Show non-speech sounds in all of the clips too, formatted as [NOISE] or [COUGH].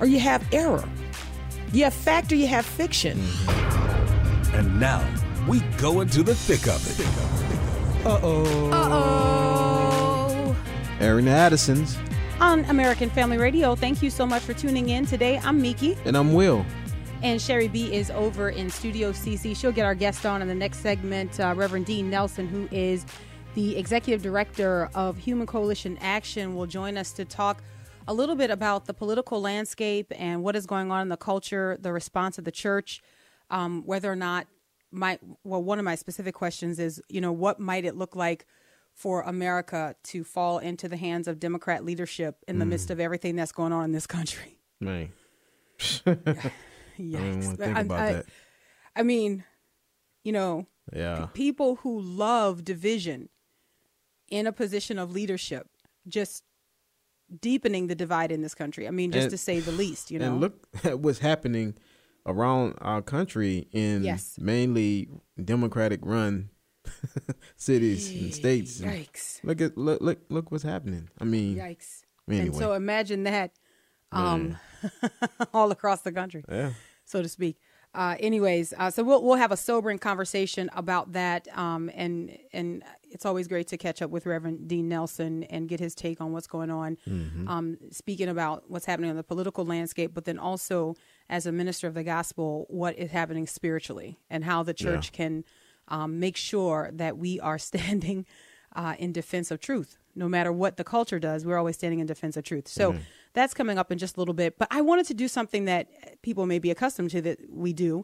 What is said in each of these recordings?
or you have error. You have fact or you have fiction. And now we go into the thick of it. Uh oh. Uh oh. Airing the Addisons. On American Family Radio, thank you so much for tuning in today. I'm Miki. And I'm Will. And Sherry B is over in Studio CC. She'll get our guest on in the next segment, uh, Reverend Dean Nelson, who is the executive director of Human Coalition Action, will join us to talk a little bit about the political landscape and what is going on in the culture, the response of the church, um, whether or not my well, one of my specific questions is, you know, what might it look like for America to fall into the hands of Democrat leadership in the midst of everything that's going on in this country? [LAUGHS] [LAUGHS] Man. Yikes! I don't want think I- about I- that. I mean, you know, Yeah. people who love division in a position of leadership just deepening the divide in this country. I mean, just And- to say the least, you know. And look [LAUGHS] at what's happening around our country in Yes. mainly Democratic run [LAUGHS] cities and states. And Yikes. Look at look look look what's happening. I mean, Yikes. anyway. And so imagine that um, [LAUGHS] all across the country, yeah. so to speak. Uh, anyways, uh, so we'll we'll have a sobering conversation about that, um, and and it's always great to catch up with Reverend Dean Nelson and get his take on what's going on. Um, speaking about what's happening on the political landscape, but then also as a minister of the gospel, what is happening spiritually and how the church can um, make sure that we are [LAUGHS] standing uh, in defense of truth. No matter what the culture does, we're always standing in defense of truth. So that's coming up in just a little bit. But I wanted to do something that people may be accustomed to that we do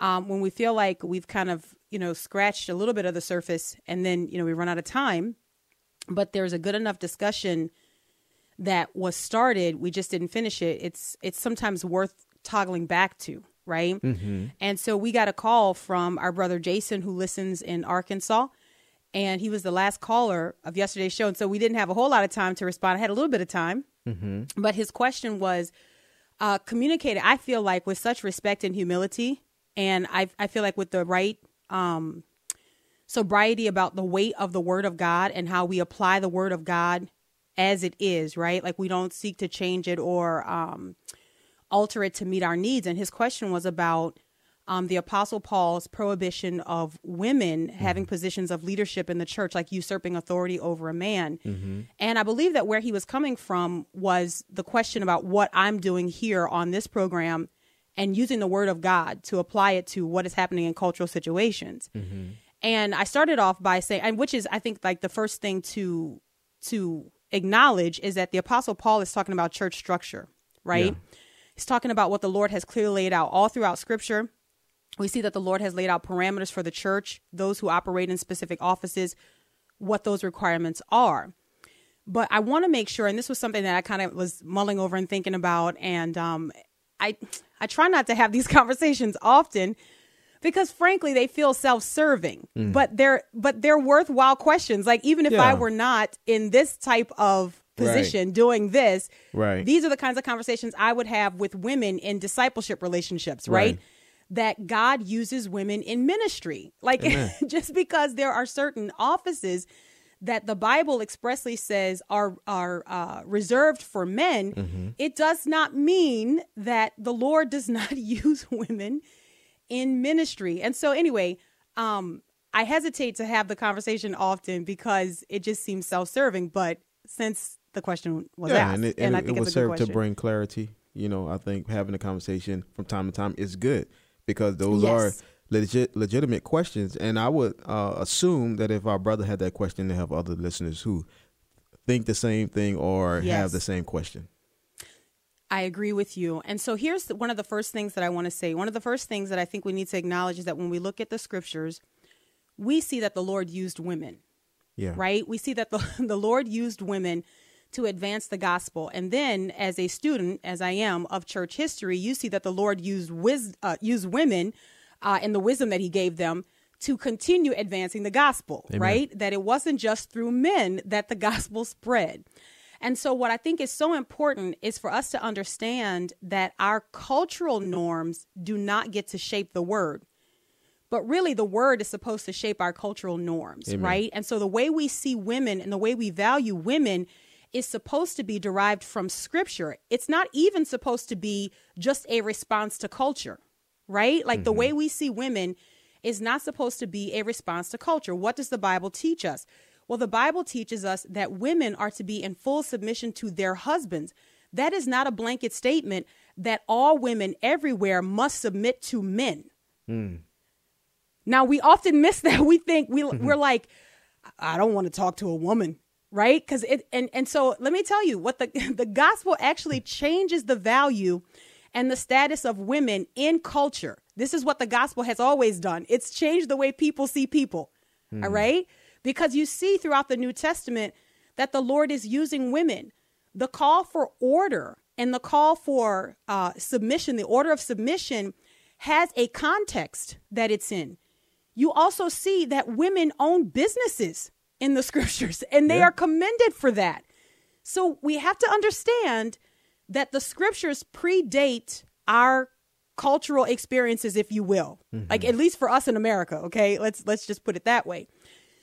um, when we feel like we've kind of, you know, scratched a little bit of the surface and then, you know, we run out of time. But there's a good enough discussion that was started we just didn't finish it. It's it's sometimes worth toggling back to right? And so we got a call from our brother jason who listens in arkansas and he was the last caller of yesterday's show. And so we didn't have a whole lot of time to respond. I had a little bit of time. But his question was uh, communicated i feel like with such respect and humility. And i, I feel like with the right um, sobriety about the weight of the word of God and how we apply the word of God as it is, right? Like we don't seek to change it or um, alter it to meet our needs. And his question was about um, the Apostle Paul's prohibition of women having positions of leadership in the church, like usurping authority over a man. And I believe that where he was coming from was the question about what I'm doing here on this program and using the word of God to apply it to what is happening in cultural situations. And I started off by saying, and which is I think like the first thing to to acknowledge is that the apostle Paul is talking about church structure, right? He's talking about what the Lord has clearly laid out all throughout scripture. We see that the Lord has laid out parameters for the church, those who operate in specific offices, what those requirements are. But I want to make sure, and this was something that I kind of was mulling over and thinking about, and um, I I try not to have these [LAUGHS] conversations often because frankly they feel self-serving. Mm. But they're but they're worthwhile questions. Like even if i were not in this type of position doing this Right. these are the kinds of conversations i would have with women in discipleship relationships right, Right. that god uses women in ministry. Like [LAUGHS] just because there are certain offices that the Bible expressly says are are uh, reserved for men, it does not mean that the Lord does [LAUGHS] not use women in ministry. And so, anyway, um, I hesitate to have the conversation often because it just seems self-serving. But since the question was yeah, asked, and it, and, and I think will it's a good serve question. to bring clarity. You know, I think having a conversation from time to time is good because those Yes. are legit legitimate questions. And I would uh, assume that if our brother had that question, they have other listeners who think the same thing or Yes. have the same question. I agree with you. And so here's one of the first things that I want to say. One of the first things that I think we need to acknowledge is that when we look at the scriptures, we see that the Lord used women, Yeah. right? We see that the, [LAUGHS] the Lord used women to advance the gospel. And then, as a student, as I am of church history, you see that the Lord used wis- uh, used women uh, and the wisdom that He gave them to continue advancing the gospel. Amen. Right? That it wasn't just through men that the [LAUGHS] gospel spread. And so, what I think is so important is for us to understand that our cultural norms do not get to shape the word. But really, the word is supposed to shape our cultural norms, Amen. right? And so, the way we see women and the way we value women is supposed to be derived from scripture. It's not even supposed to be just a response to culture, right? Like the mm-hmm. way we see women is not supposed to be a response to culture. What does the Bible teach us? Well, the Bible teaches us that women are to be in full submission to their husbands. That is not a blanket statement that all women everywhere must submit to men. Mm. Now, we often miss [LAUGHS] that. We think we, mm-hmm. we're like, I don't want to talk to a woman, right? Because it, and, and so let me tell you what the, [LAUGHS] the gospel actually hmm. changes the value and the status of women in culture. This is what the gospel has always done. It's changed the way people see people. All right? Because you see throughout the New Testament that the Lord is using women. The call for order and the call for uh, submission, the order of submission, has a context that it's in. You also see that women own businesses in the [LAUGHS] scriptures, and they Yeah. are commended for that. So we have to understand that the scriptures predate our cultural experiences if you will. Mm-hmm. Like at least for us in america okay? Let's let's just put it that way.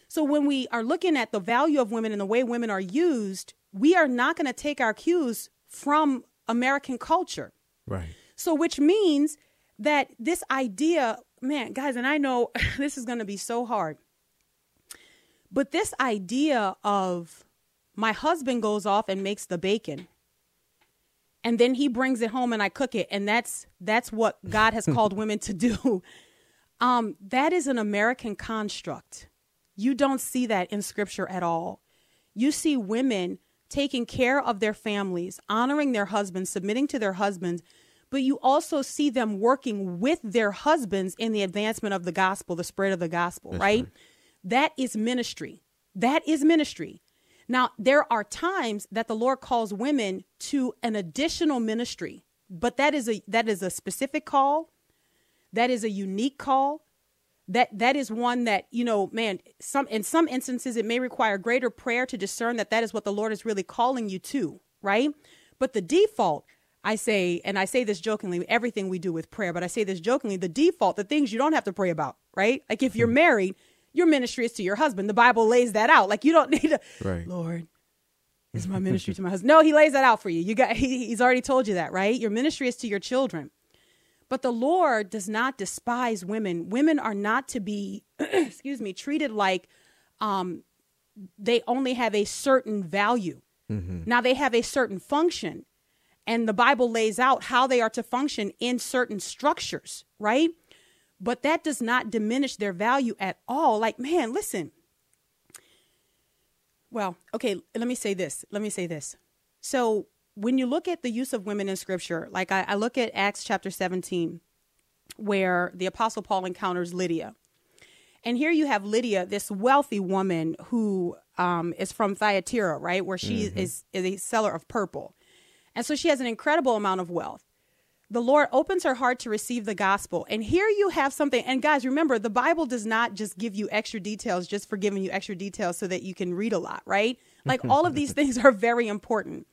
So when we are looking at the value of women and the way women are used we are not going to take our cues from american culture. Right. so which means that this idea man guys and i know [LAUGHS] this is going to be so hard but this idea of my husband goes off and makes the bacon and then he brings it home and I cook it and that's that's what God has called [LAUGHS] women to do. [LAUGHS] Um that is an American construct. You don't see that in scripture at all. You see women taking care of their families, honoring their husbands, submitting to their husbands, but you also see them working with their husbands in the advancement of the gospel, the spread of the gospel, right? That is ministry. That is ministry. Now, there are times that the Lord calls women to an additional ministry, but that is a that is a specific call. That is a unique call. That that is one that, you know, man, some in some instances it may require greater prayer to discern that that is what the Lord is really calling you to, right? But the default, I say, and I say this jokingly, everything we do with prayer, but I say this jokingly, the default, the things you don't have to pray about, right? Like if you're hmm. married, your ministry is to your husband. The Bible lays that out. Like you don't [LAUGHS] need to, Right. Lord, is my ministry to my husband. No, he lays that out for you. You got he, he's already told you that, right? Your ministry is to your children. But the Lord does not despise women. Women are not to be, [CLEARS THROAT] excuse me, treated like um, they only have a certain value. Now they have a certain function, and the Bible lays out how they are to function in certain structures, right? But that does not diminish their value at all. Like, man, listen. Well, okay, let me say this. Let me say this. So, when you look at the use of women in scripture, like I, I look at Acts chapter 17, where the Apostle Paul encounters Lydia. And here you have Lydia, this wealthy woman who um, is from Thyatira, right? Where she is, is a seller of purple. And so she has an incredible amount of wealth. The Lord opens her heart to receive the gospel. And here you have something. And guys, remember, the Bible does not just give you extra details just for giving you extra details so that you can read a lot, right? Like all of these [LAUGHS] things are very important.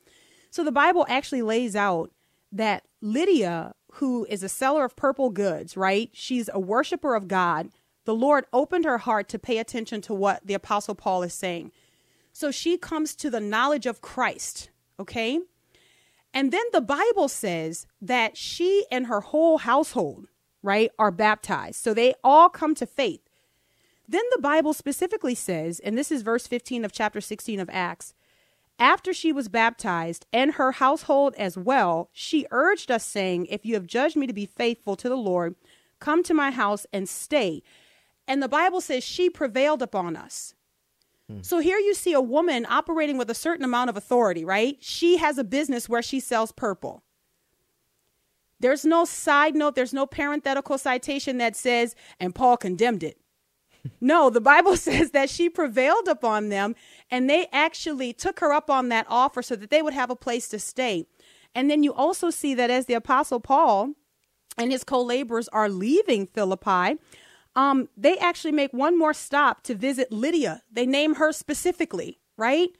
So the Bible actually lays out that Lydia, who is a seller of purple goods, right? She's a worshiper of God. The Lord opened her heart to pay attention to what the Apostle Paul is saying. So she comes to the knowledge of Christ, okay? And then the Bible says that she and her whole household, right, are baptized. So they all come to faith. Then the Bible specifically says, and this is verse 15 of chapter 16 of Acts, after she was baptized and her household as well, she urged us, saying, If you have judged me to be faithful to the Lord, come to my house and stay. And the Bible says she prevailed upon us. Hmm. So here you see a woman operating with a certain amount of authority, right? She has a business where she sells purple. There's no side note, there's no parenthetical citation that says, and Paul condemned it. [LAUGHS] no, the Bible [LAUGHS] says that she prevailed upon them And they actually took her up on that offer so that they would have a place to stay. And then you also see that as the Apostle Paul and his co laborers are leaving Philippi, um, they actually make one more stop to visit Lydia. They name her specifically, right?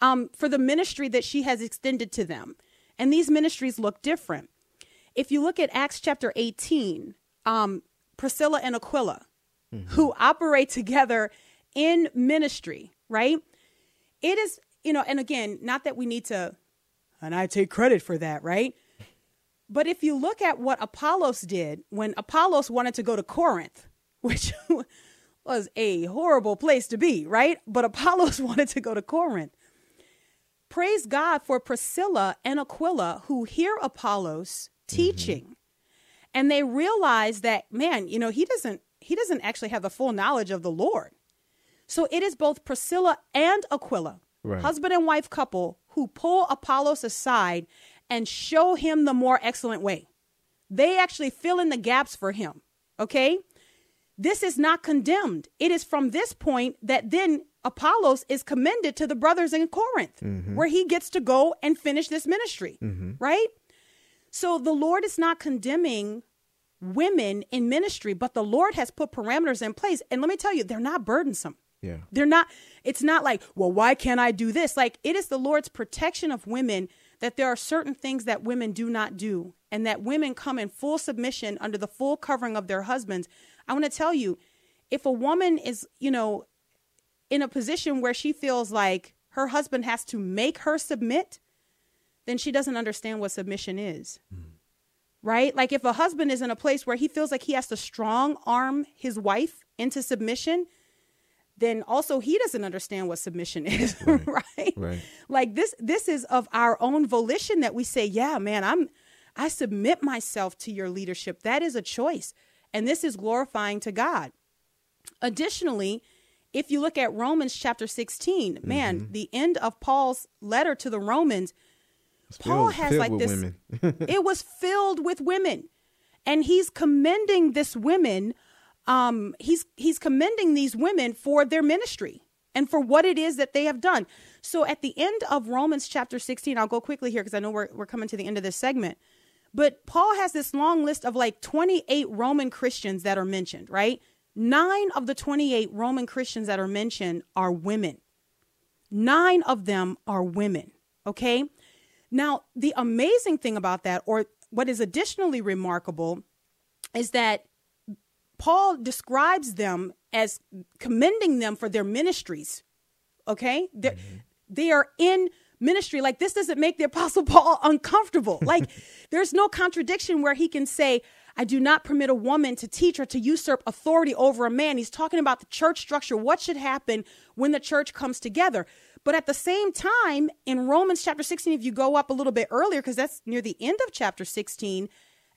Um, for the ministry that she has extended to them. And these ministries look different. If you look at Acts chapter 18, um, Priscilla and Aquila, mm-hmm. who operate together in ministry, right? It is, you know, and again, not that we need to, and I take credit for that, right? But if you look at what Apollos did when Apollos wanted to go to Corinth, which [LAUGHS] was a horrible place to be, right? But Apollos [LAUGHS] wanted to go to Corinth. Praise God for Priscilla and Aquila who hear Apollos teaching mm-hmm. and they realize that man, you know, he doesn't he doesn't actually have the full knowledge of the Lord. So it is both Priscilla and Aquila, right. husband and wife couple, who pull Apollos aside and show him the more excellent way. They actually fill in the gaps for him. Okay? This is not condemned. It is from this point that then Apollos is commended to the brothers in Corinth, mm-hmm. where he gets to go and finish this ministry, mm-hmm. right? So the Lord is not condemning women in ministry, but the Lord has put parameters in place. And let me tell you, they're not burdensome. Yeah. They're not, it's not like, well, why can't I do this? Like, it is the Lord's protection of women that there are certain things that women do not do, and that women come in full submission under the full covering of their husbands. I want to tell you, if a woman is, you know, in a position where she feels like her husband has to make her submit, then she doesn't understand what submission is. Mm. Right? Like if a husband is in a place where he feels like he has to strong arm his wife into submission, then also he doesn't understand what submission [LAUGHS] is, right. [LAUGHS] right? Right. Like this this is of our own volition that we say, "Yeah, man, I'm I submit myself to your leadership." That is a choice. And this is glorifying to God. Additionally, if you look at Romans chapter 16, mm-hmm. man, the end of Paul's letter to the Romans, it's Paul filled, has filled like this [LAUGHS] it was filled with women. And he's commending this women um, he's he's commending these women for their ministry and for what it is that they have done. So at the end of Romans chapter 16, I'll go quickly here because I know we're, we're coming to the end of this segment. But Paul has this long list of like 28 Roman Christians that are mentioned, right? Nine of the 28 Roman Christians that are mentioned are women. Nine of them are women, okay? Now, the amazing thing about that, or what is additionally remarkable, is that Paul describes them as commending them for their ministries. Okay? They're, mm-hmm. They are in ministry. Like, this doesn't make the Apostle [LAUGHS] Paul uncomfortable. [LAUGHS] Like, there's no contradiction where he can say, I do not permit a woman to teach or to usurp authority over a man. He's talking about the church structure, what should happen when the church comes together. But at the same time, in Romans chapter 16, if you go up a little bit earlier, because that's near the end of chapter 16,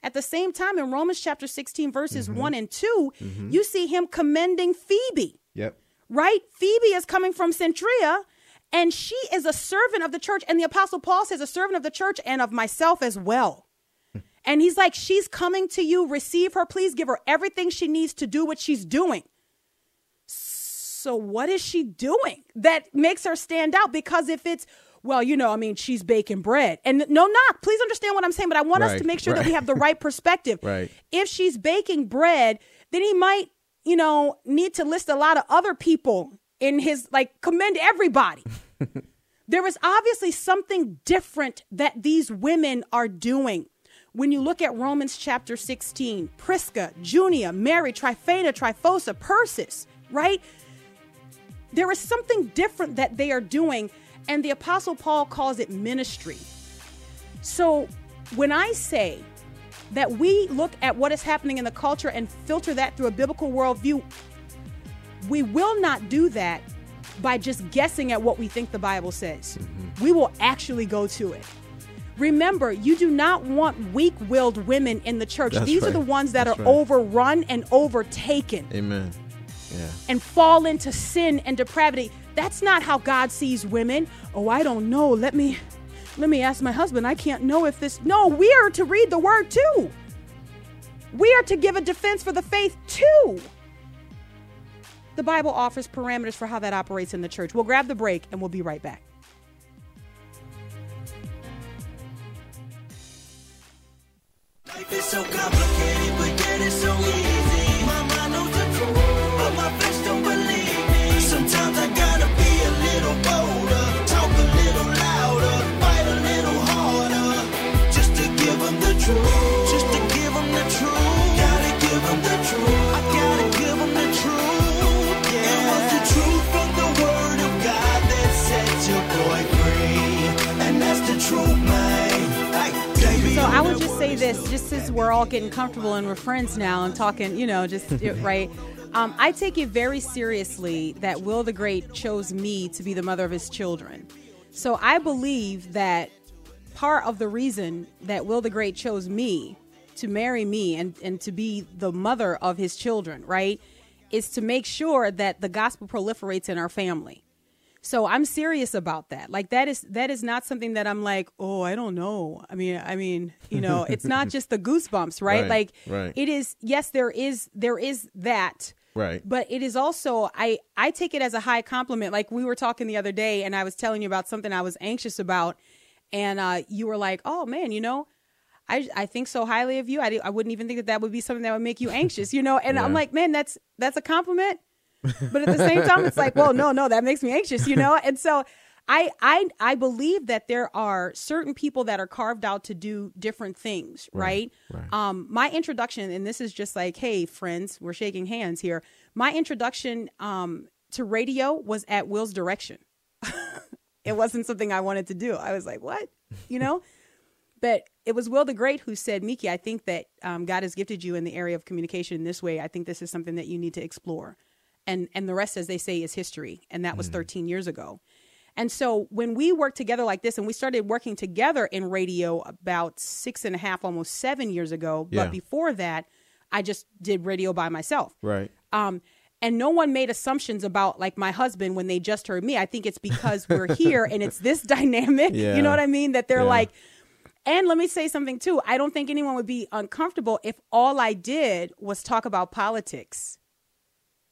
at the same time, in Romans chapter 16, verses mm-hmm. 1 and 2, mm-hmm. you see him commending Phoebe. Yep. Right? Phoebe is coming from Cenchrea, and she is a servant of the church. And the Apostle Paul says, a servant of the church and of myself as well. Hmm. and he's like, she's coming to you. Receive her. Please give her everything she needs to do what she's doing. So, what is she doing that makes her stand out? Because if it's well, you know, I mean, she's baking bread. And no knock, please understand what I'm saying, but I want right, us to make sure right. that we have the right [LAUGHS] perspective. right. If she's baking bread, then he might, you know, need to list a lot of other people in his, like, commend everybody. [LAUGHS] there is obviously something different that these women are doing. When you look at Romans chapter 16, Prisca, Junia, Mary, Tryphena, Tryphosa, Persis, right? There is something different that they are doing and the Apostle Paul calls it ministry. So when I say that we look at what is happening in the culture and filter that through a biblical worldview, we will not do that by just guessing at what we think the Bible says. Mm-hmm. We will actually go to it. Remember, you do not want weak willed women in the church. That's These right. are the ones that That's are right. overrun and overtaken. Amen. Yeah. And fall into sin and depravity. That's not how God sees women. Oh, I don't know. Let me let me ask my husband. I can't know if this No, we are to read the word too. We are to give a defense for the faith too. The Bible offers parameters for how that operates in the church. We'll grab the break and we'll be right back. Life is so complicated, say this, just as we're all getting comfortable and we're friends now and talking, you know, just [LAUGHS] right. Um, I take it very seriously that Will the Great chose me to be the mother of his children. So I believe that part of the reason that Will the Great chose me to marry me and, and to be the mother of his children, right, is to make sure that the gospel proliferates in our family. So I'm serious about that. Like that is that is not something that I'm like, oh, I don't know. I mean, I mean, you know, it's not [LAUGHS] just the goosebumps, right? Right, like right. it is yes, there is there is that. Right. But it is also I I take it as a high compliment. Like we were talking the other day and I was telling you about something I was anxious about and uh you were like, "Oh man, you know, I, I think so highly of you. I, I wouldn't even think that that would be something that would make you anxious, you know. And I'm like, man, that's that's a compliment. But at the same time, it's like, well, no, no, that makes me anxious, you know. And so, I I I believe that there are certain people that are carved out to do different things, right? right. Um, my introduction, and this is just like, hey, friends, we're shaking hands here. My introduction um to radio was at Will's direction. [LAUGHS] it wasn't something I wanted to do. I was like, what, you know. [LAUGHS] But it was Will the Great who said, Miki, I think that um, God has gifted you in the area of communication in this way. I think this is something that you need to explore. And, and the rest, as they say, is history. And that was 13 years ago. And so when we worked together like this, and we started working together in radio about six and a half, almost seven years ago. Yeah. But before that, I just did radio by myself. Right. Um, and no one made assumptions about like my husband when they just heard me. I think it's because we're here and it's this [LAUGHS] dynamic. Yeah. You know what I mean? That they're Yeah. like, and let me say something too. I don't think anyone would be uncomfortable if all I did was talk about politics.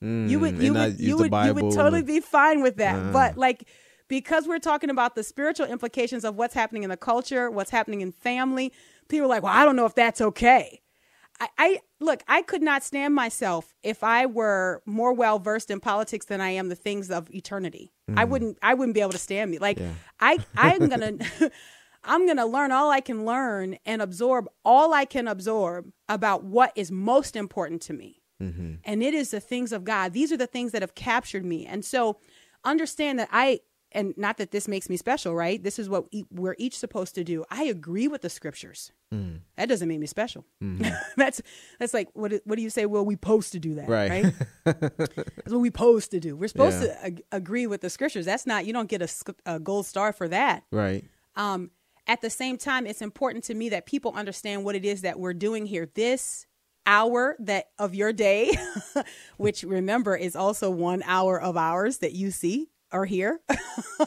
You would, Mm, you would, you would, you would totally be fine with that. But like, because we're talking about the spiritual implications of what's happening in the culture, what's happening in family, people are like, well, I don't know if that's okay. I, I look, I could not stand myself if I were more well versed in politics than I am the things of eternity. I wouldn't I wouldn't be able to stand me. Like I I'm gonna [LAUGHS] [LAUGHS] I'm gonna learn all I can learn and absorb all I can absorb about what is most important to me. Mm-hmm. And it is the things of God. These are the things that have captured me. And so understand that I and not that this makes me special, right? This is what e- we're each supposed to do. I agree with the scriptures. Mm. That doesn't make me special. Mm-hmm. [LAUGHS] that's that's like what do- what do you say? Well, we supposed to do that, Right. right? [LAUGHS] that's what we supposed to do. We're supposed Yeah. to ag- agree with the scriptures. That's not you don't get a, sc- a gold star for that. Right. Um, at the same time, it's important to me that people understand what it is that we're doing here. This hour that of your day, [LAUGHS] which remember is also one hour of ours that you see or hear.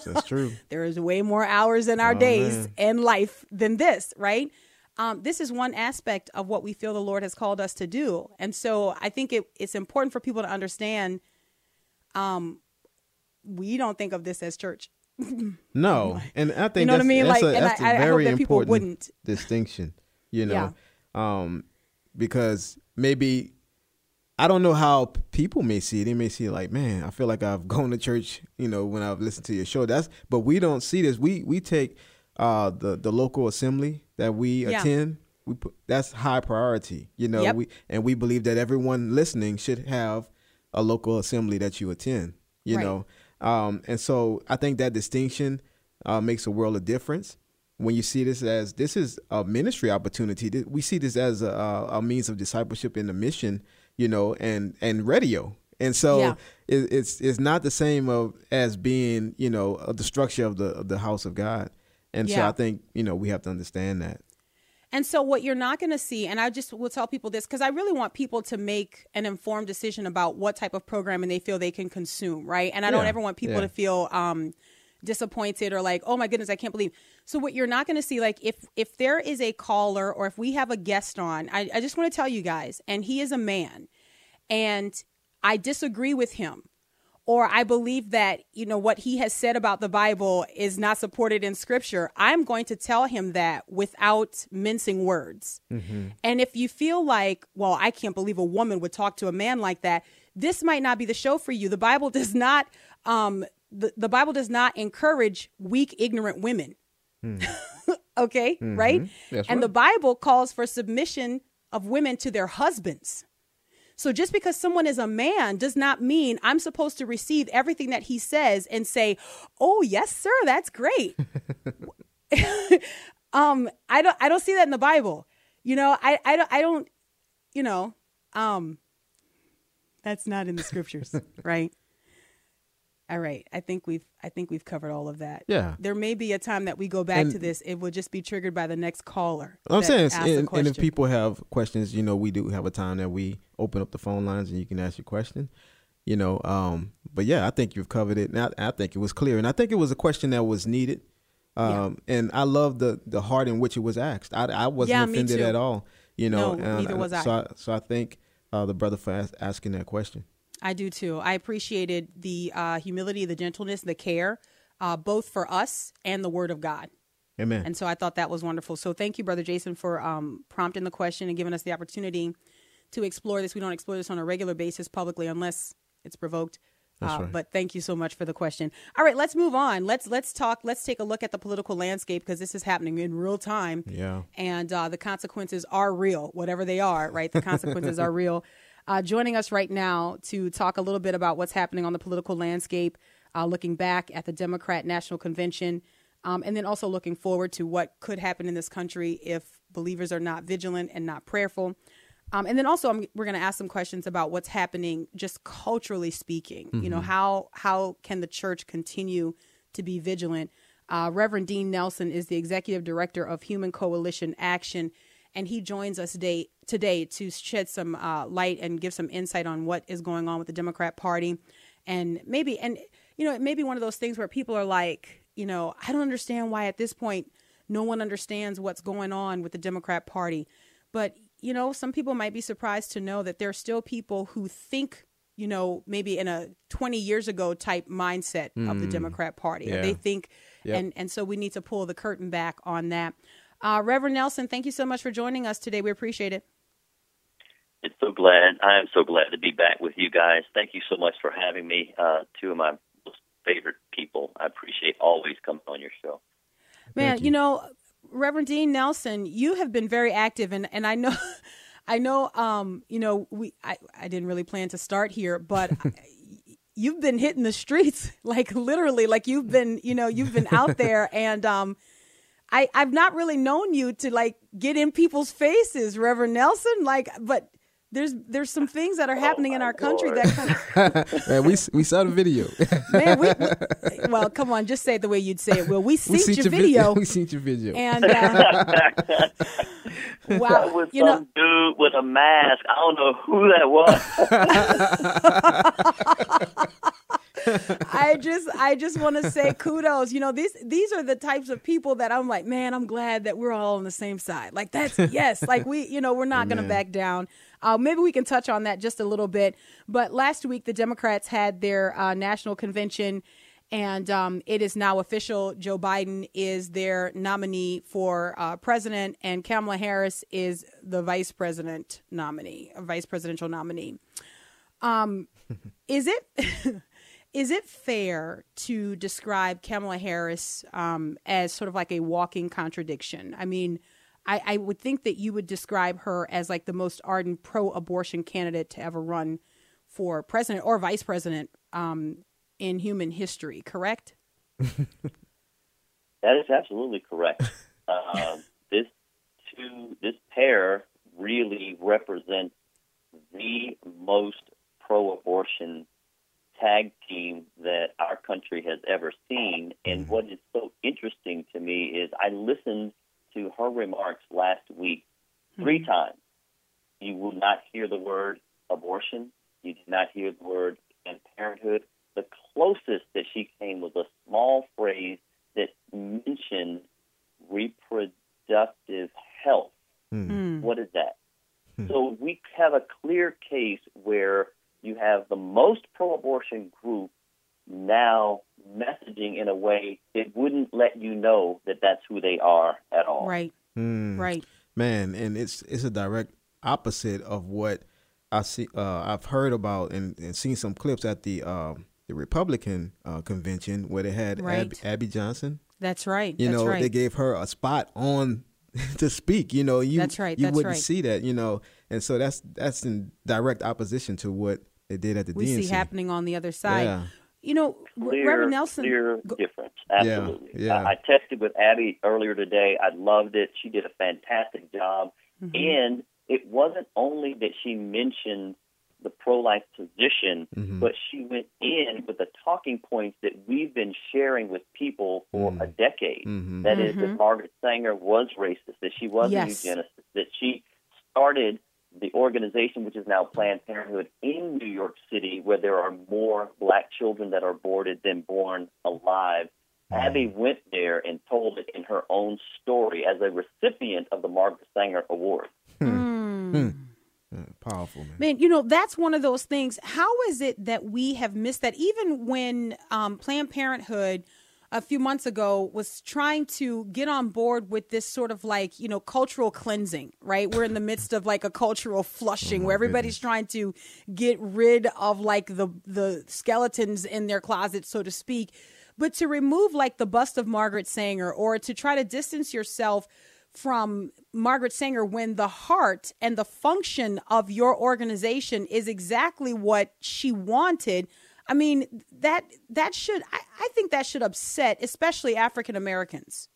That's [LAUGHS] true. there is way more hours in our Oh, days man. and life than this, right? Um, this is one aspect of what we feel the Lord has called us to do, and so I think it, it's important for people to understand. Um, we don't think of this as church. [LAUGHS] No, and I think you know what I that's, mean? Like, a, and that's a I- I hope very that people important wouldn't. distinction. You know, um, because maybe I don't know how people may see it. They may see it like, man, I feel like I've [LAUGHS] gone to church. You know, when I've listened to your show. That's but we don't see this. We we take uh, the the local assembly that we Yeah. attend. We put that's high priority. You know, Yep. we and we believe that everyone listening should have a local assembly that you attend. You Right. know, um, and so I think that distinction uh, makes a world of difference when you see this as this is a ministry opportunity. We see this as a, a means of discipleship in the mission, you know, and and radio. And so Yeah. it, it's it's not the same of as being you know the structure of the of the house of God. And so I think you know we have to understand that. And so, what you're not going to see, and I just will tell people this because I really want people to make an informed decision about what type of programming they feel they can consume, right? And I don't ever want people yeah. to feel um, disappointed or like, oh my goodness, I can't believe. So, what you're not going to see, like, if if there is a caller or if we have a guest on, I, I just want to tell you guys, and he is a man, and I disagree with him or I believe that, you know, what he has said about the Bible is not supported in scripture, I'm going to tell him that without mincing words. And if you feel like, well, I can't believe a woman would talk to a man like that, this might not be the show for you. The Bible does not um the, the Bible does not encourage weak, ignorant women. [LAUGHS] okay, right? That's and right. the Bible calls for submission of women to their husbands. So just because someone is a man does not mean I'm supposed to receive everything that he says and say, "Oh, yes, sir, that's great." [LAUGHS] [LAUGHS] um, I don't I don't see that in the Bible. You know, I I don't I don't you know, um that's not in the scriptures, right? All right. I think we've I think we've covered all of that. Yeah. There may be a time that we go back And- to this. It will just be triggered by the next caller. I'm saying, and, and if people have questions, you know, we do have a time that we open up the phone lines and you can ask your question. You know, um, but yeah, I think you've covered it. And I, I think it was clear, and I think it was a question that was needed. Um, And I love the the heart in which it was asked. I, I wasn't Yeah, offended at all. You know, No, and- neither was I. So I, so I thank uh, the brother for as- asking that question. I do too. I appreciated the uh, humility, the gentleness, the care, uh, both for us and the Word of God. Amen. And so I thought that was wonderful. So thank you, Brother Jason, for um, prompting the question and giving us the opportunity to explore this. We don't explore this on a regular basis publicly unless it's provoked. That's Uh, right. But thank you so much for the question. All right, let's move on. Let's let's talk. Let's take a look at the political landscape because this is happening in real time. Yeah. And uh, the consequences are real, whatever they are. Right, the consequences are real. [LAUGHS] Uh, joining us right now to talk a little bit about what's happening on the political landscape, uh, looking back at the Democrat National Convention, um, and then also looking forward to what could happen in this country if believers are not vigilant and not prayerful. Um, and then also, I'm, we're going to ask some questions about what's happening, just culturally speaking. You know, how how can the church continue to be vigilant? Uh, Reverend Dean Nelson is the executive director of Human Coalition Action, and he joins us day, today to shed some uh, light and give some insight on what is going on with the Democrat Party, and maybe and you know it may be one of those things where people are like, you know, I don't understand why at this point no one understands what's going on with the Democrat Party, but you know, some people might be surprised to know that there are still people who think you know, maybe in a 20 years ago type mindset of the Democrat Party. Yeah. They think, Yep. and, and so we need to pull the curtain back on that. Uh, Reverend Nelson, thank you so much for joining us today. We appreciate it. It's so glad. I am so glad to be back with you guys. Thank you so much for having me. Uh, two of my most favorite people. I appreciate always coming on your show. Man, you. know, Reverend Dean Nelson, you have been very active, and, and I know, [LAUGHS] I know, um, you know, we I, I didn't really plan to start here, but [LAUGHS] you've been hitting the streets [LAUGHS] like literally, like you've been, you know, you've been out there, and um, I I've not really known you to like get in people's faces, Reverend Nelson, like, but. There's there's some things that are [LAUGHS] happening in my our country Lord. that kind of, Man, we we saw the video. [LAUGHS] man we, we well come on just say it the way you'd say it Will we [LAUGHS] we seen seen your vid- video we seen your video. and uh, wow with you know dude with a mask. I don't know who that was. I just I just want to say kudos. You know, these these are the types of people that I'm like, man, I'm glad that we're all on the same side. Like that's yes, like we, you know, we're not going to back down. Uh, maybe we can touch on that just a little bit. But last week, the Democrats had their uh, national convention, and um, it is now official. Joe Biden is their nominee for uh, president, and Kamala Harris is the vice president nominee, a vice presidential nominee. Um, [LAUGHS] is it [LAUGHS] is it fair to describe Kamala Harris um, as sort of like a walking contradiction? I mean, I, I would think that you would describe her as like the most ardent pro-abortion candidate to ever run for president or vice president um, in human history. Correct? [LAUGHS] That is absolutely correct. [LAUGHS] Um, this two, this pair really represents the most pro-abortion tag team that our country has ever seen. And what is so interesting to me is I listened to her remarks last week hmm. three times. You will not hear the word abortion. You did not hear the word Planned Parenthood. The closest that she came was a small phrase that mentioned reproductive health. Hmm. hmm. What is that? Hmm. So we have a clear case where you have the most pro-abortion group now messaging in a way it wouldn't let you know that that's who they are at all. Right. Right. man and it's it's a direct opposite of what i see uh i've heard about and, and seen some clips at the um the republican uh convention where they had Right. Ab- abby johnson That's right. you That's know right. they gave her a spot on [LAUGHS] to speak you know you That's right, you that's wouldn't right. see that you know and so that's that's in direct opposition to what they did at the we DNC. see happening on the other side. Yeah. You know, Clear, Reverend Nelson. clear go- difference. Absolutely. yeah. I, I texted with Abby earlier today. I loved it. She did a fantastic job. Mm-hmm. And it wasn't only that she mentioned the pro life position, Mm-hmm. but she went in with the talking points that we've been sharing with people for Mm. a decade. Mhm. That is, that Margaret Sanger was racist, that she was Yes. a eugenicist, that she started the organization, which is now Planned Parenthood, in New York City, where there are more black children that are aborted than born alive. Mm-hmm. Abby went there and told it in her own story as a recipient of the Margaret Sanger Award. Yeah, powerful man Man, you know, that's one of those things. How is it that we have missed that? Even when um, Planned Parenthood a few months ago was trying to get on board with this sort of like, you know, cultural cleansing, right? We're in the midst of like a cultural flushing oh, where everybody's trying to get rid of like the the skeletons in their closet, so to speak. But to remove like the bust of Margaret Sanger or to try to distance yourself from Margaret Sanger when the heart and the function of your organization is exactly what she wanted. I mean, that that should I, I think that should upset especially African Americans.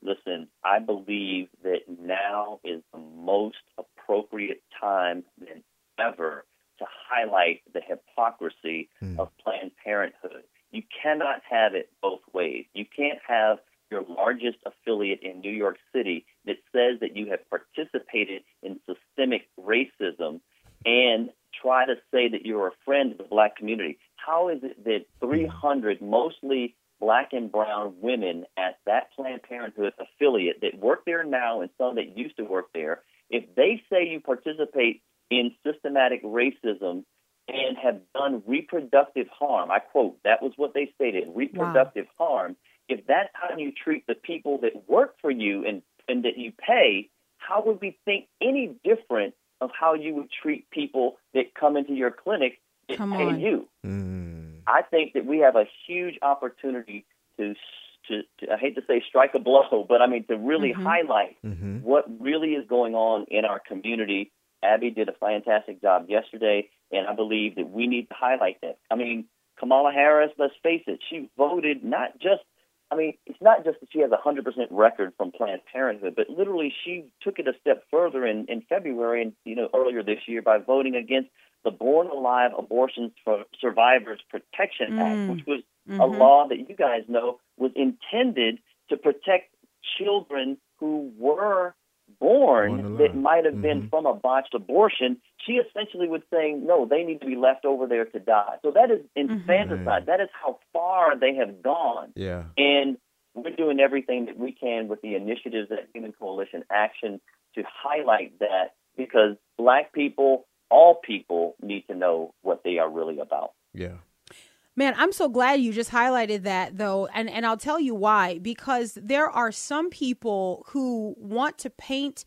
Listen, I believe that now is the most appropriate time than ever to highlight the hypocrisy hmm. of Planned Parenthood. You cannot have it both ways. You can't have your largest affiliate in New York City that says that you have participated in systemic racism and try to say that you're a friend of the black community. How is it that 300 mostly black and brown women at that Planned Parenthood affiliate that work there now and some that used to work there, if they say you participate in systematic racism and have done reproductive harm, I quote, that was what they stated, reproductive harm, if that's how you treat the people that work for you and, and that you pay, how would we think any different of how you would treat people that come into your clinic that Come pay on. you? Mm. I think that we have a huge opportunity to, to, to I hate to say strike a blow, but I mean to really highlight Mm-hmm. what really is going on in our community. Abby did a fantastic job yesterday, and I believe that we need to highlight that. I mean, Kamala Harris, let's face it, she voted not just I mean, it's not just that she has a 100% record from Planned Parenthood, but literally she took it a step further in, in February and, you know, earlier this year by voting against the Born Alive Abortion for Survivors Protection Act, mm. which was a mm-hmm. law that you guys know was intended to protect children who were born Born that might have been mm-hmm. from a botched abortion. She essentially was saying, no, they need to be left over there to die. So that is mm-hmm. infanticide. That is how far they have gone. Yeah. And we're doing everything that we can with the initiatives at Human Coalition Action to highlight that because black people, all people, need to know what they are really about. Yeah. Man, I'm so glad you just highlighted that though, and and I'll tell you why. Because there are some people who want to paint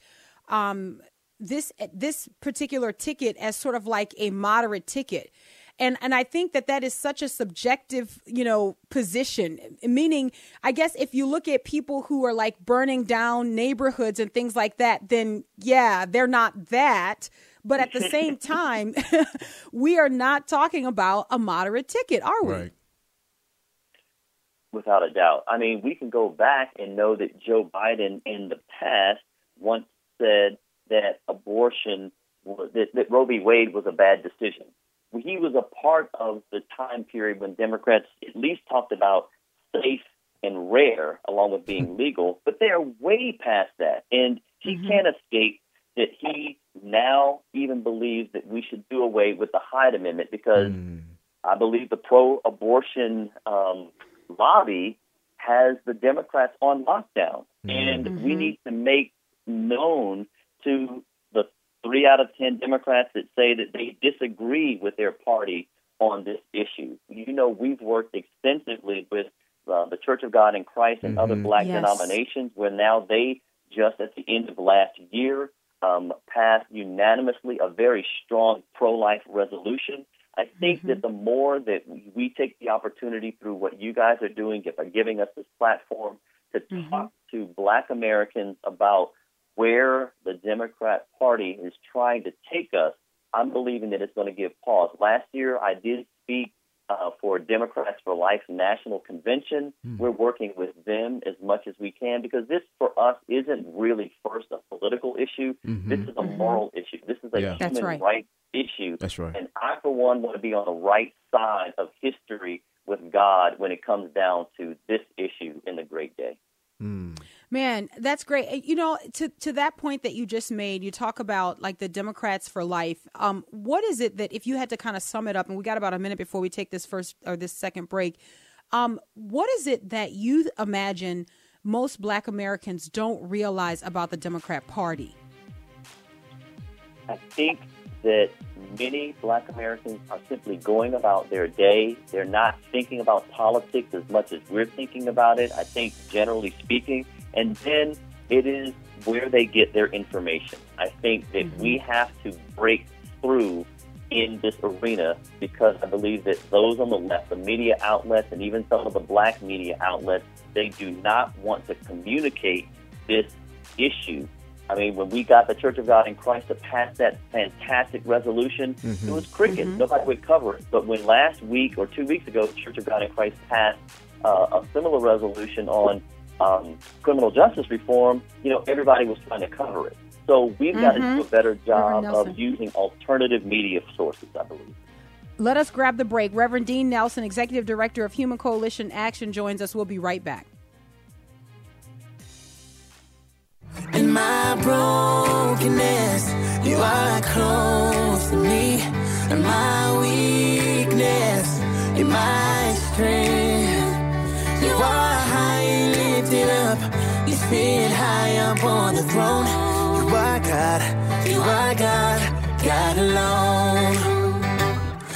um, this this particular ticket as sort of like a moderate ticket. And and I think that that is such a subjective, you know, position. Meaning, I guess if you look at people who are like burning down neighborhoods and things like that, then yeah, they're not that. But at the same [LAUGHS] time, [LAUGHS] we are not talking about a moderate ticket, are we? Right. Without a doubt. I mean, we can go back and know that Joe Biden in the past once said that abortion, was, that, that Roe v. Wade was a bad decision. He was a part of the time period when Democrats at least talked about safe and rare, along with being [LAUGHS] legal, but they're way past that. And he mm-hmm. can't escape that he now even believes that we should do away with the Hyde Amendment because I believe the pro abortion um, lobby has the Democrats on lockdown. And we need to make known to the three out of 10 Democrats that say that they disagree with their party on this issue. You know, we've worked extensively with uh, the Church of God in Christ and other black Yes. denominations where now they just at the end of last year um, passed unanimously a very strong pro life resolution. I think that the more that we take the opportunity through what you guys are doing by giving us this platform to talk to black Americans about where the Democrat Party is trying to take us, I'm believing that it's going to give pause. Last year, I did speak uh, for Democrats for Life National Convention. Hmm. We're working with them as much as we can because this, for us, isn't really first a political issue. Mm-hmm. This is a mm-hmm. moral issue. This is a Yeah. That's human right. rights issue. That's right. And I, for one, want to be on the right side of history with God when it comes down to this issue in the great day. Hmm. Man, that's great. You know, to to that point that you just made, you talk about like the Democrats for life. Um, what is it that if you had to kind of sum it up, and we got about a minute before we take this first or this second break, um, what is it that you imagine most Black Americans don't realize about the Democrat Party? I think that many black Americans are simply going about their day. They're not thinking about politics as much as we're thinking about it, I think, generally speaking. And then it is where they get their information. I think that mm-hmm. we have to break through in this arena because I believe that those on the left, the media outlets, and even some of the black media outlets, they do not want to communicate this issue. I mean, when we got the Church of God in Christ to pass that fantastic resolution, it mm-hmm. was crickets. Mm-hmm. Nobody would cover it. But when last week or two weeks ago, the Church of God in Christ passed uh, a similar resolution on um, criminal justice reform, you know, everybody was trying to cover it. So we've got to do a better job of using alternative media sources, I believe. Let us grab the break. Reverend Dean Nelson, Executive Director of Human Coalition Action, joins us. We'll be right back. In my brokenness, you are close to me. In my weakness, you're my strength. Up. High up on the throne. You are God. You are God. God alone.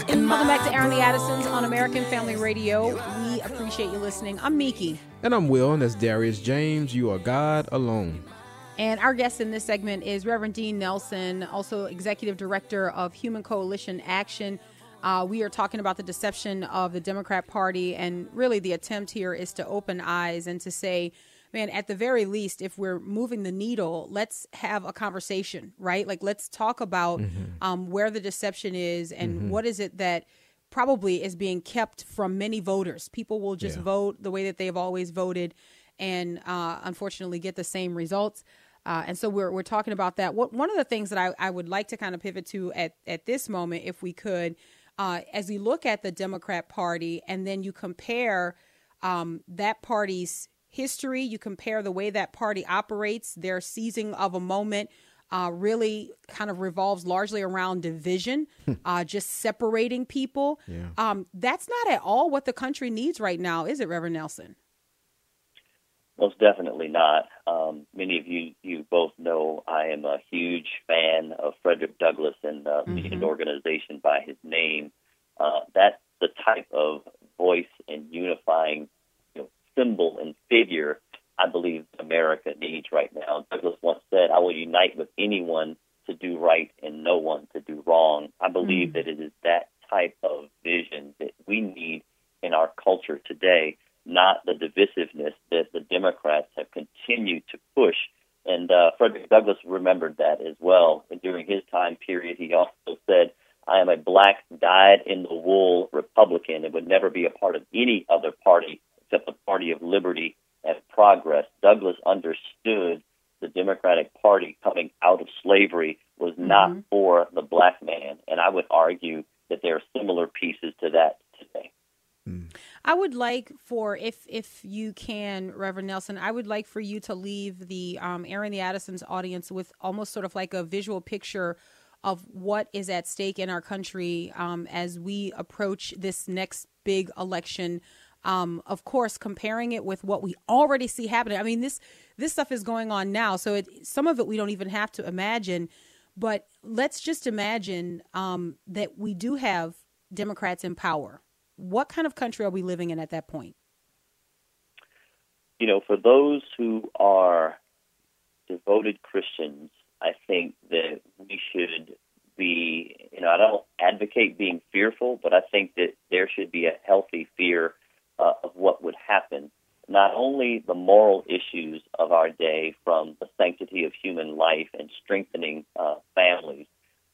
In Welcome back to Aaron the Addisons on American Family Radio. We appreciate you listening. I'm Miki. And I'm Will, and that's Darius James. You are God alone. And our guest in this segment is Reverend Dean Nelson, also Executive Director of Human Coalition Action. Uh, we are talking about the deception of the Democrat Party, and really the attempt here is to open eyes and to say, man, at the very least, if we're moving the needle, let's have a conversation, right? Like, let's talk about um, where the deception is and what is it that probably is being kept from many voters. People will just Yeah. vote the way that they've always voted and uh, unfortunately get the same results. Uh, and so we're, we're talking about that. What, one of the things that I, I would like to kind of pivot to at, at this moment, if we could, uh, as we look at the Democrat Party and then you compare um, that party's history, you compare the way that party operates, their seizing of a moment uh, really kind of revolves largely around division, uh, just separating people. Yeah. Um, that's not at all what the country needs right now, is it, Reverend Nelson? Most definitely not. Um, many of you you both know I am a huge fan of Frederick Douglass and uh, the organization by his name. Uh, that's the type of voice and unifying you know, symbol and figure I believe America needs right now. Douglass once said, "I will unite with anyone to do right and no one to do wrong." I believe that it is that type of vision that we need in our culture today not the divisiveness that the Democrats have continued to push. And uh, Frederick Douglass remembered that as well. And during his time period, he also said, I am a black, dyed in the wool Republican and would never be a part of any other party except the party of liberty and progress. Douglass understood the Democratic Party coming out of slavery was not for the black man. And I would argue that there are similar pieces to that today. I would like for if if you can, Reverend Nelson, I would like for you to leave the um, Aaron the Addison's audience with almost sort of like a visual picture of what is at stake in our country um, as we approach this next big election. Um, of course, comparing it with what we already see happening. I mean, this this stuff is going on now, so it, some of it we don't even have to imagine. But let's just imagine um, that we do have Democrats in power. What kind of country are we living in at that point? You know, for those who are devoted Christians, I think that we should be, you know, I don't advocate being fearful, but I think that there should be a healthy fear uh, of what would happen. Not only the moral issues of our day, from the sanctity of human life and strengthening uh, families,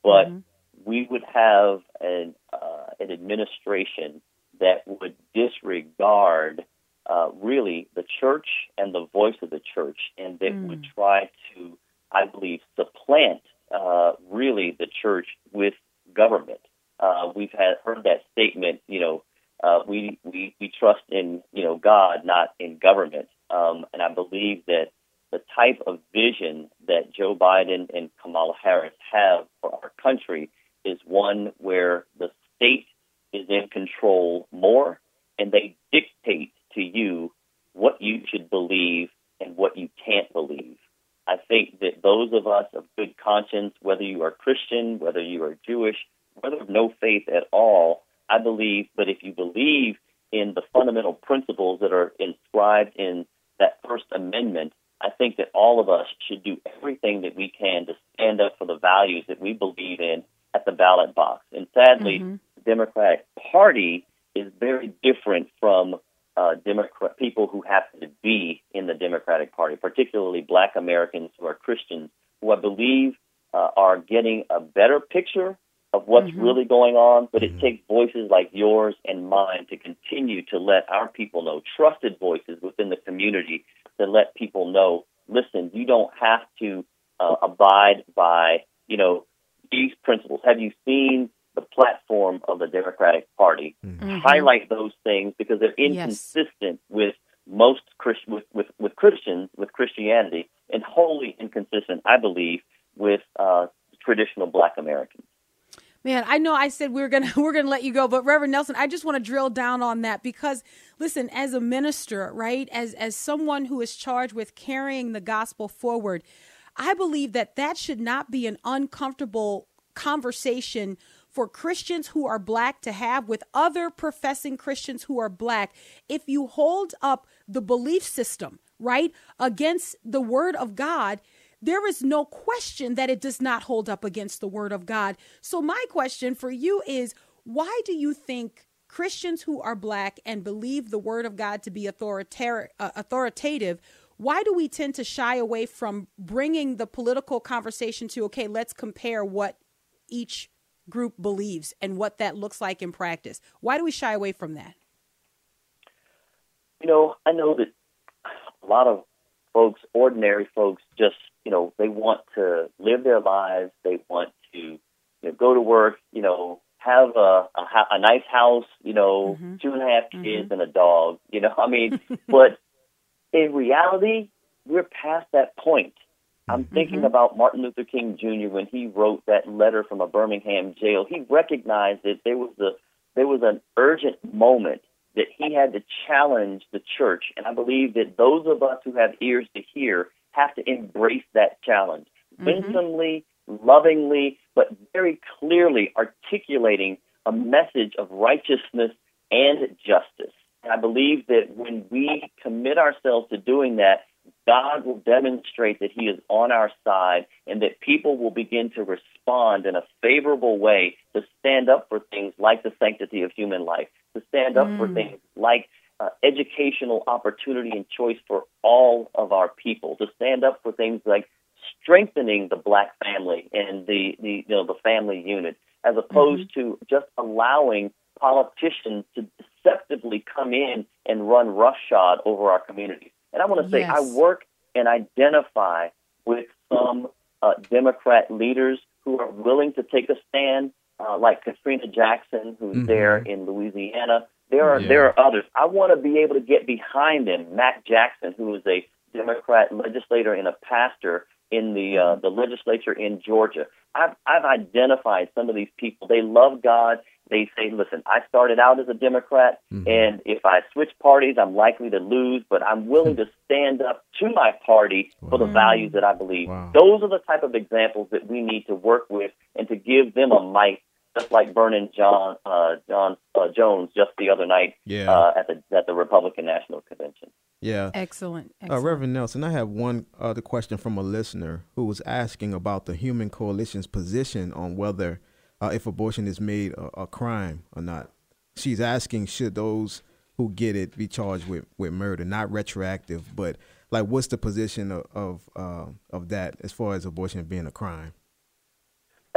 but Mhm. we would have an, uh, an administration that would disregard uh, really the church and the voice of the church, and that would try to, I believe, supplant uh, really the church with government. Uh, we've had heard that statement, you know, uh, we, we we trust in you know God, not in government, um, and I believe that the type of vision that Joe Biden and Kamala Harris have for our country is one where the state is in control more, and they dictate to you what you should believe and what you can't believe. I think that those of us of good conscience, whether you are Christian, whether you are Jewish, whether of no faith at all, I believe, but if you believe in the fundamental principles that are inscribed in that First Amendment, I think that all of us should do everything that we can to stand up for the values that we believe in at the ballot box. And sadly, the Democratic Party is very different from uh, Democrat people who happen to be in the Democratic Party, particularly Black Americans who are Christians, who I believe uh, are getting a better picture of what's really going on. But it takes voices like yours and mine to continue to let our people know, trusted voices within the community, to let people know, listen, you don't have to uh, abide by, you know, these principles. Have you seen the platform of the Democratic Party? Highlight those things because they're inconsistent with most Christ- with, with with Christians with Christianity and wholly inconsistent, I believe, with uh, traditional Black Americans. Man, I know I said we are gonna [LAUGHS] we're gonna let you go, but Reverend Nelson, I just want to drill down on that because listen, as a minister, right, as as someone who is charged with carrying the gospel forward, I believe that that should not be an uncomfortable conversation for Christians who are black to have with other professing Christians who are black. If you hold up the belief system, right, against the word of God, there is no question that it does not hold up against the word of God. So, my question for you is why do you think Christians who are black and believe the word of God to be uh, authoritative? Why do we tend to shy away from bringing the political conversation to, okay, let's compare what each group believes and what that looks like in practice? Why do we shy away from that? You know, I know that a lot of folks, ordinary folks, just you know, they want to live their lives. They want to you know, go to work. You know, have a, a a nice house. You know, mm-hmm. two and a half mm-hmm. kids and a dog. You know, [LAUGHS] I mean, [LAUGHS] but in reality, we're past that point. I'm mm-hmm. thinking about Martin Luther King Jr. when he wrote that letter from a Birmingham jail. He recognized that there was a there was an urgent moment that he had to challenge the church, and I believe that those of us who have ears to hear have to embrace that challenge, mm-hmm. winsomely, lovingly, but very clearly articulating a message of righteousness and justice. And I believe that when we commit ourselves to doing that, God will demonstrate that He is on our side and that people will begin to respond in a favorable way to stand up for things like the sanctity of human life, to stand up for mm. things like uh, educational opportunity and choice for all of our people, to stand up for things like strengthening the black family and the, the you know the family unit, as opposed to just allowing politicians to deceptively come in and run roughshod over our communities. And I want to say, I work and identify with some uh, Democrat leaders who are willing to take a stand, uh, like Katrina Jackson, who's there in Louisiana. There are Yeah. there are others. I want to be able to get behind them. Mack Jackson, who is a Democrat legislator and a pastor in the uh, the legislature in Georgia. I've I've identified some of these people. They love God. they say, listen, I started out as a Democrat, Mm-hmm. and if I switch parties, I'm likely to lose, but I'm willing to stand up to my party for the values that I believe. Wow. Those are the type of examples that we need to work with and to give them a mic, just like Vernon John, uh, John uh, Jones just the other night Yeah. uh, at the at the Republican National Convention. Yeah. Excellent. Uh, Excellent. Reverend Nelson, I have one other question from a listener who was asking about the Human Coalition's position on whether, uh, if abortion is made a, a crime or not. She's asking, should those who get it be charged with, with murder, not retroactive, but like, what's the position of of, uh, of that as far as abortion being a crime?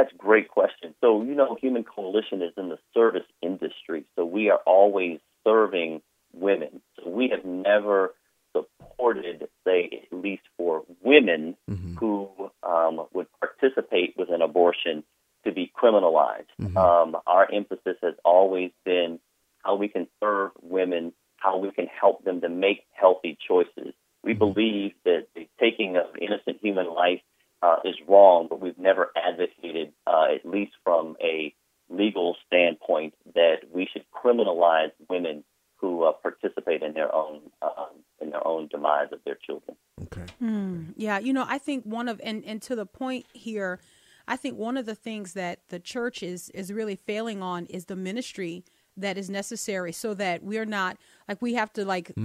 That's a great question. So, you know, Human Coalition is in the service industry, so we are always serving women. So we have never supported, say, at least for women who um, would participate with an abortion to be criminalized. Um, our emphasis has always been how we can serve women, how we can help them to make healthy choices. We believe that the taking of innocent human life uh, is wrong, but we've never advocated, uh, at least from a legal standpoint, that we should criminalize women who uh, participate in their own um, in their own demise of their children. Okay. Yeah, you know, I think one of and and to the point here, I think one of the things that the church is is really failing on is the ministry that is necessary so that we're not like we have to like [LAUGHS]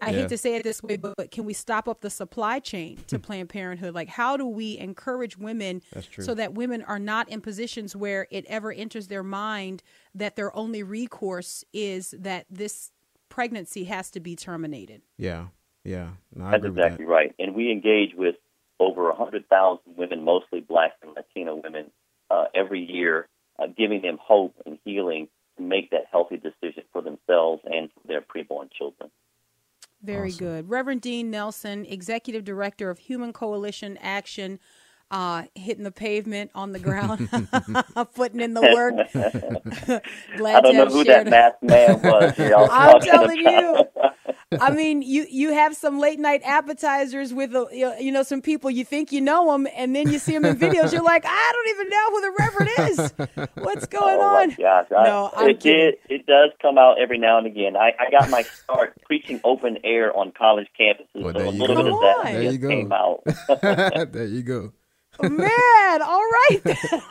I Yeah. hate to say it this way, but, but can we stop up the supply chain to Planned Parenthood? Like how do we encourage women so that women are not in positions where it ever enters their mind that their only recourse is that this pregnancy has to be terminated. Yeah. Yeah. No, That's agree with exactly right. And we engage with over 100,000 women, mostly black and Latino women, uh, every year, uh, giving them hope and healing to make that healthy decision for themselves and for their preborn children. Very good. Reverend Dean Nelson, Executive Director of Human Coalition Action, uh, hitting the pavement on the ground, [LAUGHS] putting in the work. [LAUGHS] [LAUGHS] Glad I don't to know have who shared. that masked man was. I'm telling you. I mean, you you have some late night appetizers with uh, a, you know- some people you think you know them, and then you see them in videos. You're like, I don't even know who the Reverend is. What's [LAUGHS] oh, going Oh on? my gosh! I, No, I'm it did. It does come out every now and again. I, I got my start [LAUGHS] preaching open air on college campuses, Well, so there a you little go. bit of that. There you go. came out. [LAUGHS] there you go. Man, all right. [LAUGHS]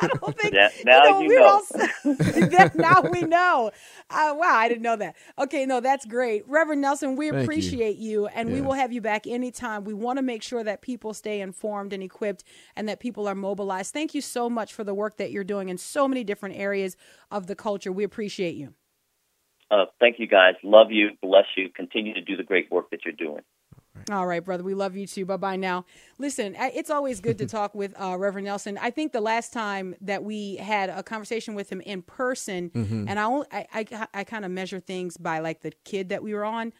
I don't think Yeah, now you know, you we're know. all [LAUGHS] [LAUGHS] now we know. Uh, wow, I didn't know that. Okay, no, that's great. Reverend Nelson, we Thank appreciate you, and we will have you back anytime. We want to make sure that people stay informed and equipped and that people are mobilized. Thank you so much for the work that you're doing in so many different areas of the culture. We appreciate you. Uh, thank you, guys. Love you. Bless you. Continue to do the great work that you're doing. All right, brother. We love you too. Bye bye now. Listen, it's always good to [LAUGHS] talk with uh, Reverend Nelson. I think the last time that we had a conversation with him in person, Mm-hmm. and I, only, I, I, I kind of measure things by like the kid that we were on.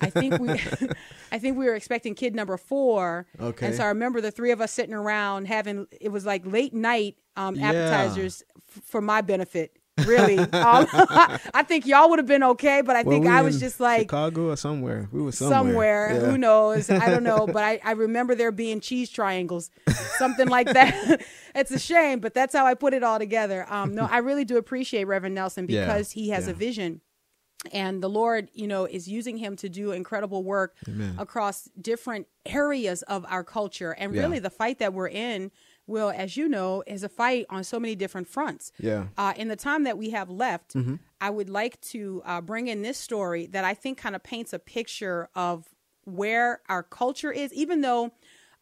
I think we, [LAUGHS] I think we were expecting kid number four. Okay. And so I remember the three of us sitting around having, it was like late night um, Yeah. appetizers f- for my benefit. Really, [LAUGHS] um, [LAUGHS] I think y'all would have been okay, but I Well, think I was just like, Chicago or somewhere. We were somewhere. somewhere. Yeah. Who knows? I don't know. [LAUGHS] But I, I remember there being cheese triangles, something like that. it's a shame, but that's how I put it all together. Um, no, I really do appreciate Reverend Nelson Yeah, because he has a vision. And the Lord, you know, is using him to do incredible work across different areas of our culture. And Yeah. really, the fight that we're in, Will, as you know, is a fight on so many different fronts. Yeah. Uh, in the time that we have left, I would like to uh, bring in this story that I think kind of paints a picture of where our culture is, even though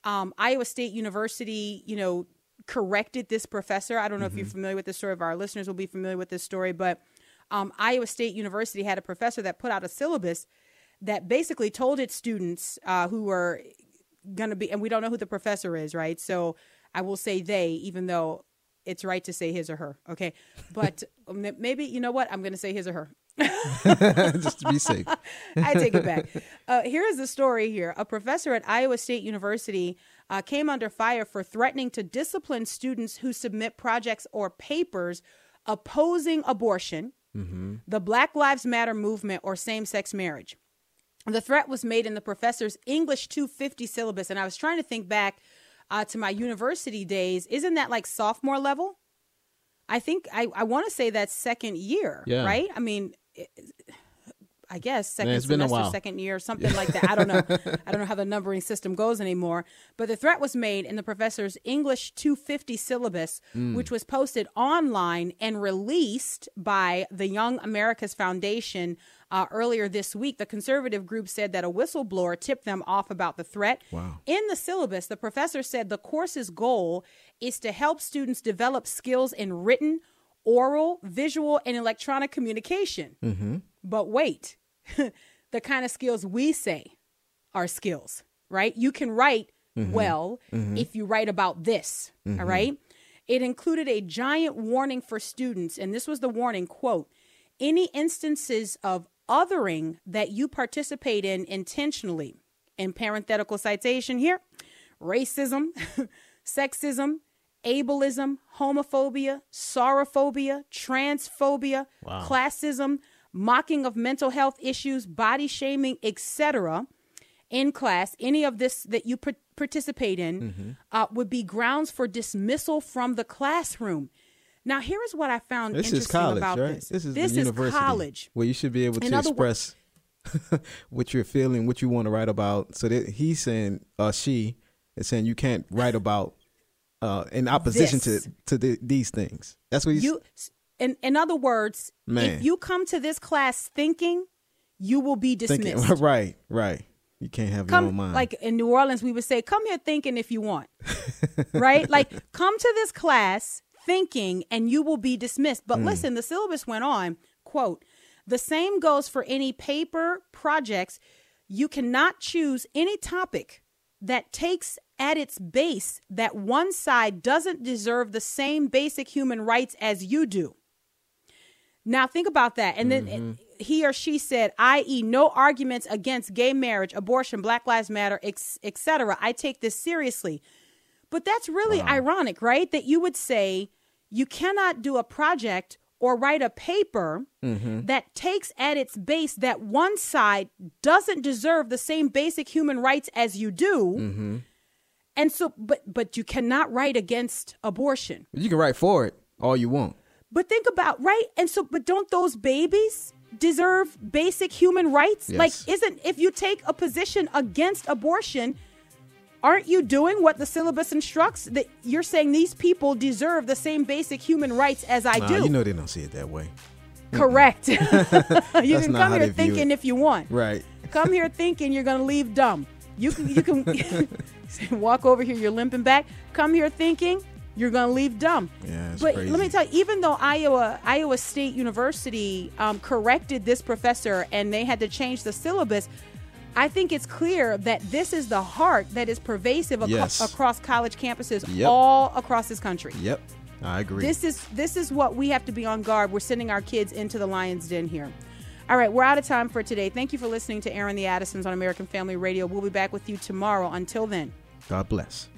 um, Iowa State University, you know, corrected this professor. I don't know if you're familiar with this story, if our listeners will be familiar with this story, but um, Iowa State University had a professor that put out a syllabus that basically told its students uh, who were going to be, and we don't know who the professor is, right? So I will say they, even though it's right to say his or her, okay? But [LAUGHS] maybe, you know what? I'm going to say his or her. [LAUGHS] Just to be safe. [LAUGHS] I take it back. Uh, here is the story here. A professor at Iowa State University uh, came under fire for threatening to discipline students who submit projects or papers opposing abortion, the Black Lives Matter movement, or same sex marriage. The threat was made in the professor's English 250 syllabus. And I was trying to think back uh, to my university days. Isn't that like sophomore level? I think I, I want to say that second year, Yeah. right? I mean, it- I guess second it's been a semester, second year, [LAUGHS] something like that. I don't know. I don't know how the numbering system goes anymore. But the threat was made in the professor's English 250 syllabus, Mm. which was posted online and released by the Young Americas Foundation uh, earlier this week. The conservative group said that a whistleblower tipped them off about the threat. Wow. In the syllabus, the professor said the course's goal is to help students develop skills in written, oral, visual, and electronic communication. Mm-hmm. But wait, [LAUGHS] the kind of skills we say are skills, right? You can write well if you write about this, all right? It included a giant warning for students, and this was the warning quote, any instances of othering that you participate in intentionally, in parenthetical citation here, racism, [LAUGHS] sexism, ableism, homophobia, sorophobia, transphobia, classism, mocking of mental health issues, body shaming, etc. in class, any of this that you participate in uh, would be grounds for dismissal from the classroom. Now, here is what I found This interesting college, about right? this. This is this is university college. where you should be able to express [LAUGHS] what you're feeling, what you want to write about. So that he's saying, uh, she is saying you can't write about uh, in opposition This. to to the, these things. That's what he's. You, in, in other words, Man. if you come to this class thinking, you will be thinking, [LAUGHS] dismissed. right, right. You can't have your own mind. like in New Orleans, we would say, "Come here thinking if you want," [LAUGHS] right? Like, come to this class thinking, and you will be dismissed. But hmm. listen, the syllabus went on. Quote: The same goes for any paper projects. You cannot choose any topic that takes at its base that one side doesn't deserve the same basic human rights as you do. Now think about that. And then mm-hmm. eh, he or she said, i.e., no arguments against gay marriage, abortion, Black Lives Matter, etc. I take this seriously. But that's really ironic, right? That you would say you cannot do a project or write a paper mm-hmm. that takes at its base that one side doesn't deserve the same basic human rights as you do. Mm-hmm. And so but but you cannot write against abortion. you can write for it all you want. But think about right, and so but don't those babies deserve basic human rights? Yes. Like, isn't if you take a position against abortion, aren't you doing what the syllabus instructs? That you're saying these people deserve the same basic human rights as I do. you know they don't see it that way. Correct. [LAUGHS] [LAUGHS] you can come here thinking if you want. Right. Come here [LAUGHS] thinking you're gonna leave dumb. You can you can walk over here, you're limping back. Come here thinking you're gonna leave dumb. Yeah, but let me tell you, even though Iowa Iowa State University um, corrected this professor and they had to change the syllabus, I think it's clear that this is the heart that is pervasive aco- Yes. across college campuses Yep. all across this country. Yep. I agree. This is this is what we have to be on guard. We're sending our kids into the lion's den here. All right, we're out of time for today. Thank you for listening to Aaron the Addisons on American Family Radio. We'll be back with you tomorrow. Until then. God bless.